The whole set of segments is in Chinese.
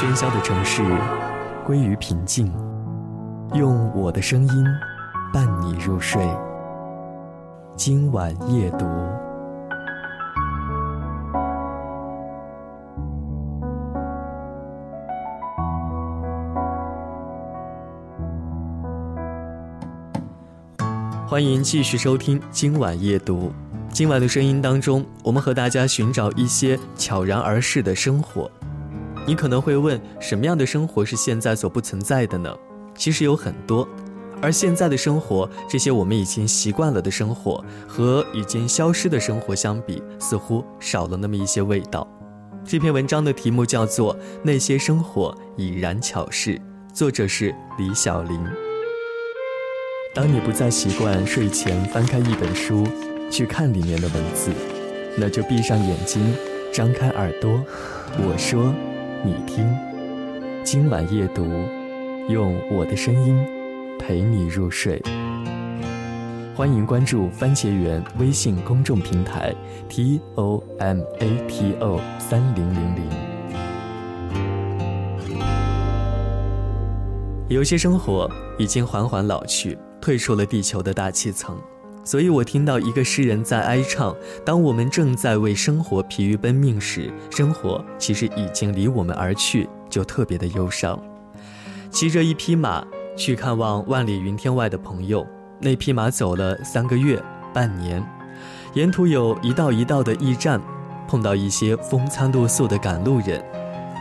喧嚣的城市归于平静，用我的声音伴你入睡。今晚夜读，欢迎继续收听今晚夜读。今晚的声音当中，我们和大家寻找一些悄然而逝的生活。你可能会问，什么样的生活是现在所不存在的呢？其实有很多，而现在的生活，这些我们已经习惯了的生活，和已经消失的生活相比，似乎少了那么一些味道。这篇文章的题目叫做《那些生活已然巧事》，作者是李小林。当你不再习惯睡前翻开一本书，去看里面的文字，那就闭上眼睛，张开耳朵，我说。你听，今晚夜读，用我的声音陪你入睡。欢迎关注番茄园微信公众平台 t o m a t o 三零零零。有些生活已经缓缓老去，退出了地球的大气层。所以我听到一个诗人在哀唱：当我们正在为生活疲于奔命时，生活其实已经离我们而去，就特别的忧伤。骑着一匹马去看望万里云天外的朋友，那匹马走了三个月、半年，沿途有一道一道的驿站，碰到一些风餐露宿的赶路人，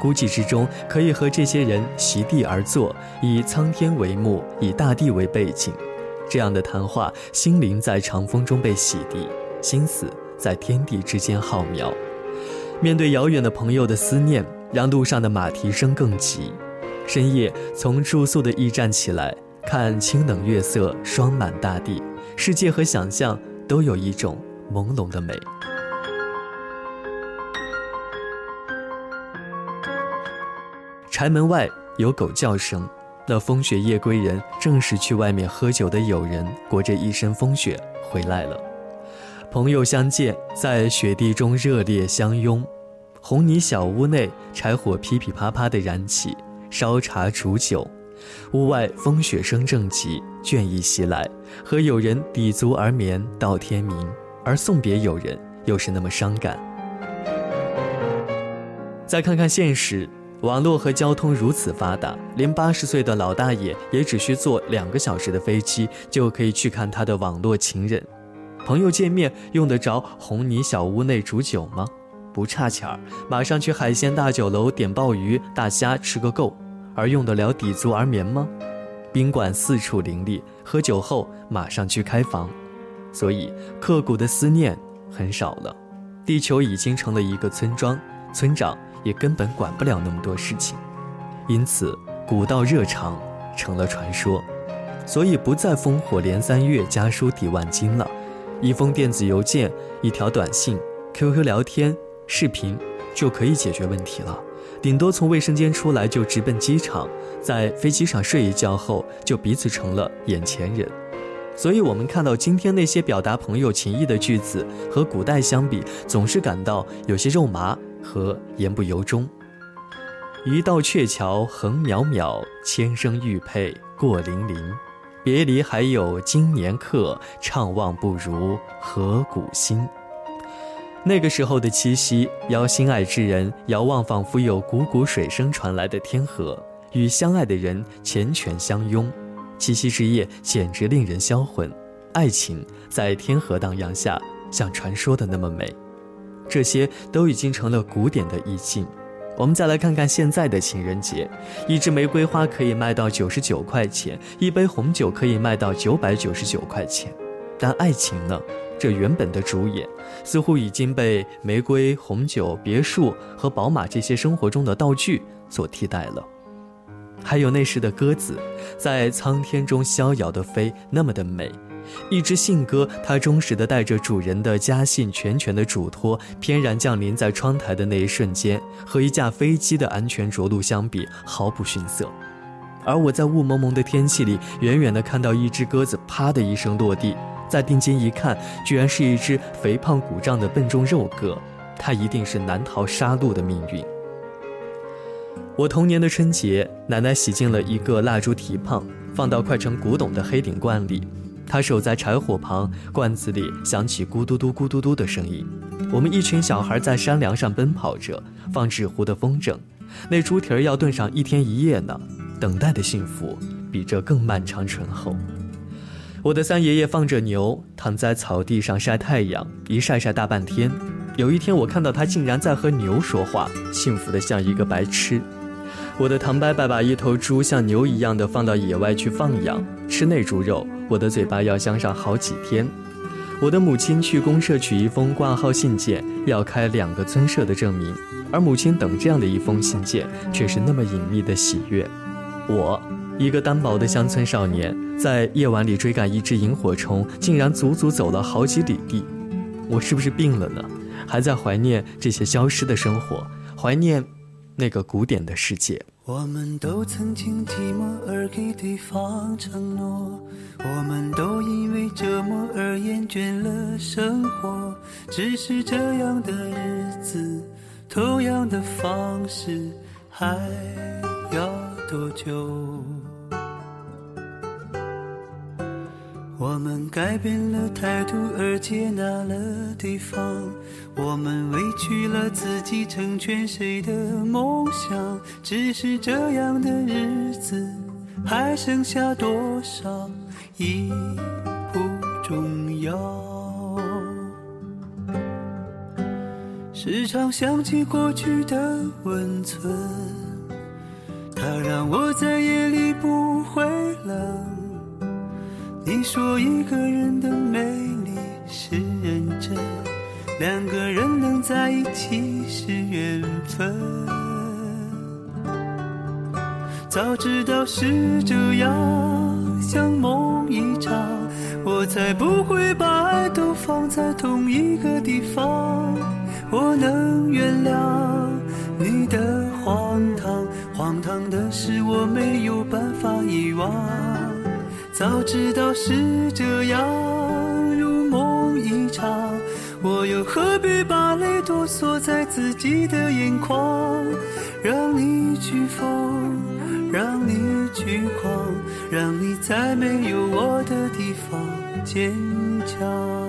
估计之中可以和这些人席地而坐，以苍天为幕，以大地为背景。这样的谈话，心灵在长风中被洗涤，心思在天地之间浩渺。面对遥远的朋友的思念，让路上的马蹄声更急。深夜从住宿的驿站起来，看清冷月色霜满大地，世界和想象都有一种朦胧的美。柴门外有狗叫声。那风雪夜归人，正是去外面喝酒的友人，裹着一身风雪回来了。朋友相见，在雪地中热烈相拥。红泥小屋内，柴火噼噼啪啪地燃起，烧茶煮酒。屋外风雪声正急，倦意袭来，和友人抵足而眠到天明，而送别友人又是那么伤感。再看看现实。网络和交通如此发达，连八十岁的老大爷也只需坐两个小时的飞机就可以去看他的网络情人。朋友见面用得着红泥小屋内煮酒吗？不差钱儿，马上去海鲜大酒楼点鲍鱼、大虾吃个够。而用得了抵足而眠吗？宾馆四处林立，喝酒后马上去开房。所以刻骨的思念很少了。地球已经成了一个村庄，村长。也根本管不了那么多事情，因此古道热肠成了传说，所以不再烽火连三月、家书抵万金了。一封电子邮件、一条短信、QQ 聊天、视频就可以解决问题了。顶多从卫生间出来就直奔机场，在飞机上睡一觉后就彼此成了眼前人。所以，我们看到今天那些表达朋友情谊的句子，和古代相比，总是感到有些肉麻。和言不由衷。一道鹊桥横渺渺，千声玉佩过零零。别离还有今年客，怅望不如河谷心。那个时候的七夕，邀心爱之人遥望，仿佛有汩汩水声传来的天河，与相爱的人缱绻相拥。七夕之夜简直令人销魂，爱情在天河荡漾下，像传说的那么美。这些都已经成了古典的意境。我们再来看看现在的情人节，一支玫瑰花可以卖到九十九块钱，一杯红酒可以卖到九百九十九块钱。但爱情呢？这原本的主演，似乎已经被玫瑰、红酒、别墅和宝马这些生活中的道具所替代了。还有那时的鸽子，在苍天中逍遥的飞，那么的美。一只信鸽，它忠实的带着主人的家信全权的嘱托，翩然降临在窗台的那一瞬间，和一架飞机的安全着陆相比，毫不逊色。而我在雾蒙蒙的天气里，远远的看到一只鸽子，啪的一声落地，再定睛一看，居然是一只肥胖鼓胀的笨重肉鸽，它一定是难逃杀戮的命运。我童年的春节，奶奶洗净了一个蜡烛蹄胖，放到快成古董的黑顶罐里。他守在柴火旁，罐子里响起咕嘟嘟、咕嘟嘟的声音。我们一群小孩在山梁上奔跑着，放纸糊的风筝，那猪蹄儿要炖上一天一夜呢。等待的幸福比这更漫长醇厚。我的三爷爷放着牛，躺在草地上晒太阳，一晒晒大半天。有一天，我看到他竟然在和牛说话，幸福的像一个白痴。我的唐伯伯把一头猪像牛一样的放到野外去放养，吃那猪肉，我的嘴巴要香上好几天。我的母亲去公社取一封挂号信件，要开两个村社的证明，而母亲等这样的一封信件，却是那么隐秘的喜悦。我，一个单薄的乡村少年，在夜晚里追赶一只萤火虫，竟然足足走了好几里地。我是不是病了呢？还在怀念这些消失的生活，怀念那个古典的世界。我们都曾经寂寞而给对方承诺，我们都因为折磨而厌倦了生活。只是这样的日子，同样的方式，还要多久？我们改变了态度而接纳了对方，我们委屈了自己成全谁的梦想？只是这样的日子还剩下多少已不重要。时常想起过去的温存，它让我在夜里不会冷。你说一个人的美丽是认真，两个人能在一起是缘分。早知道是这样，像梦一场，我才不会把爱都放在同一个地方。我能原谅你的荒唐，荒唐的是我没有办法遗忘。早知道是这样，如梦一场，我又何必把泪都锁在自己的眼眶？让你去疯，让你去狂，让你在没有我的地方坚强。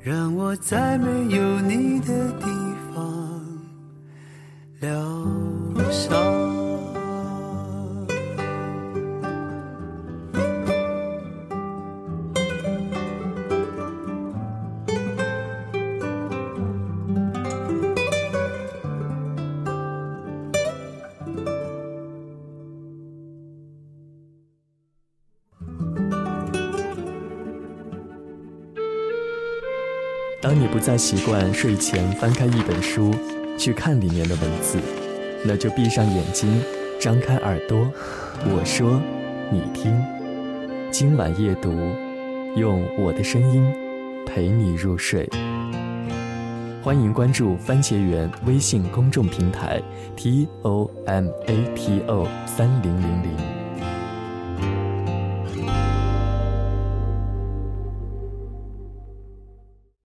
让我在没有你的地方疗伤。当你不再习惯睡前翻开一本书去看里面的文字，那就闭上眼睛，张开耳朵，我说，你听。今晚夜读，用我的声音陪你入睡。欢迎关注番茄园微信公众平台 t o m a t o 三零零零。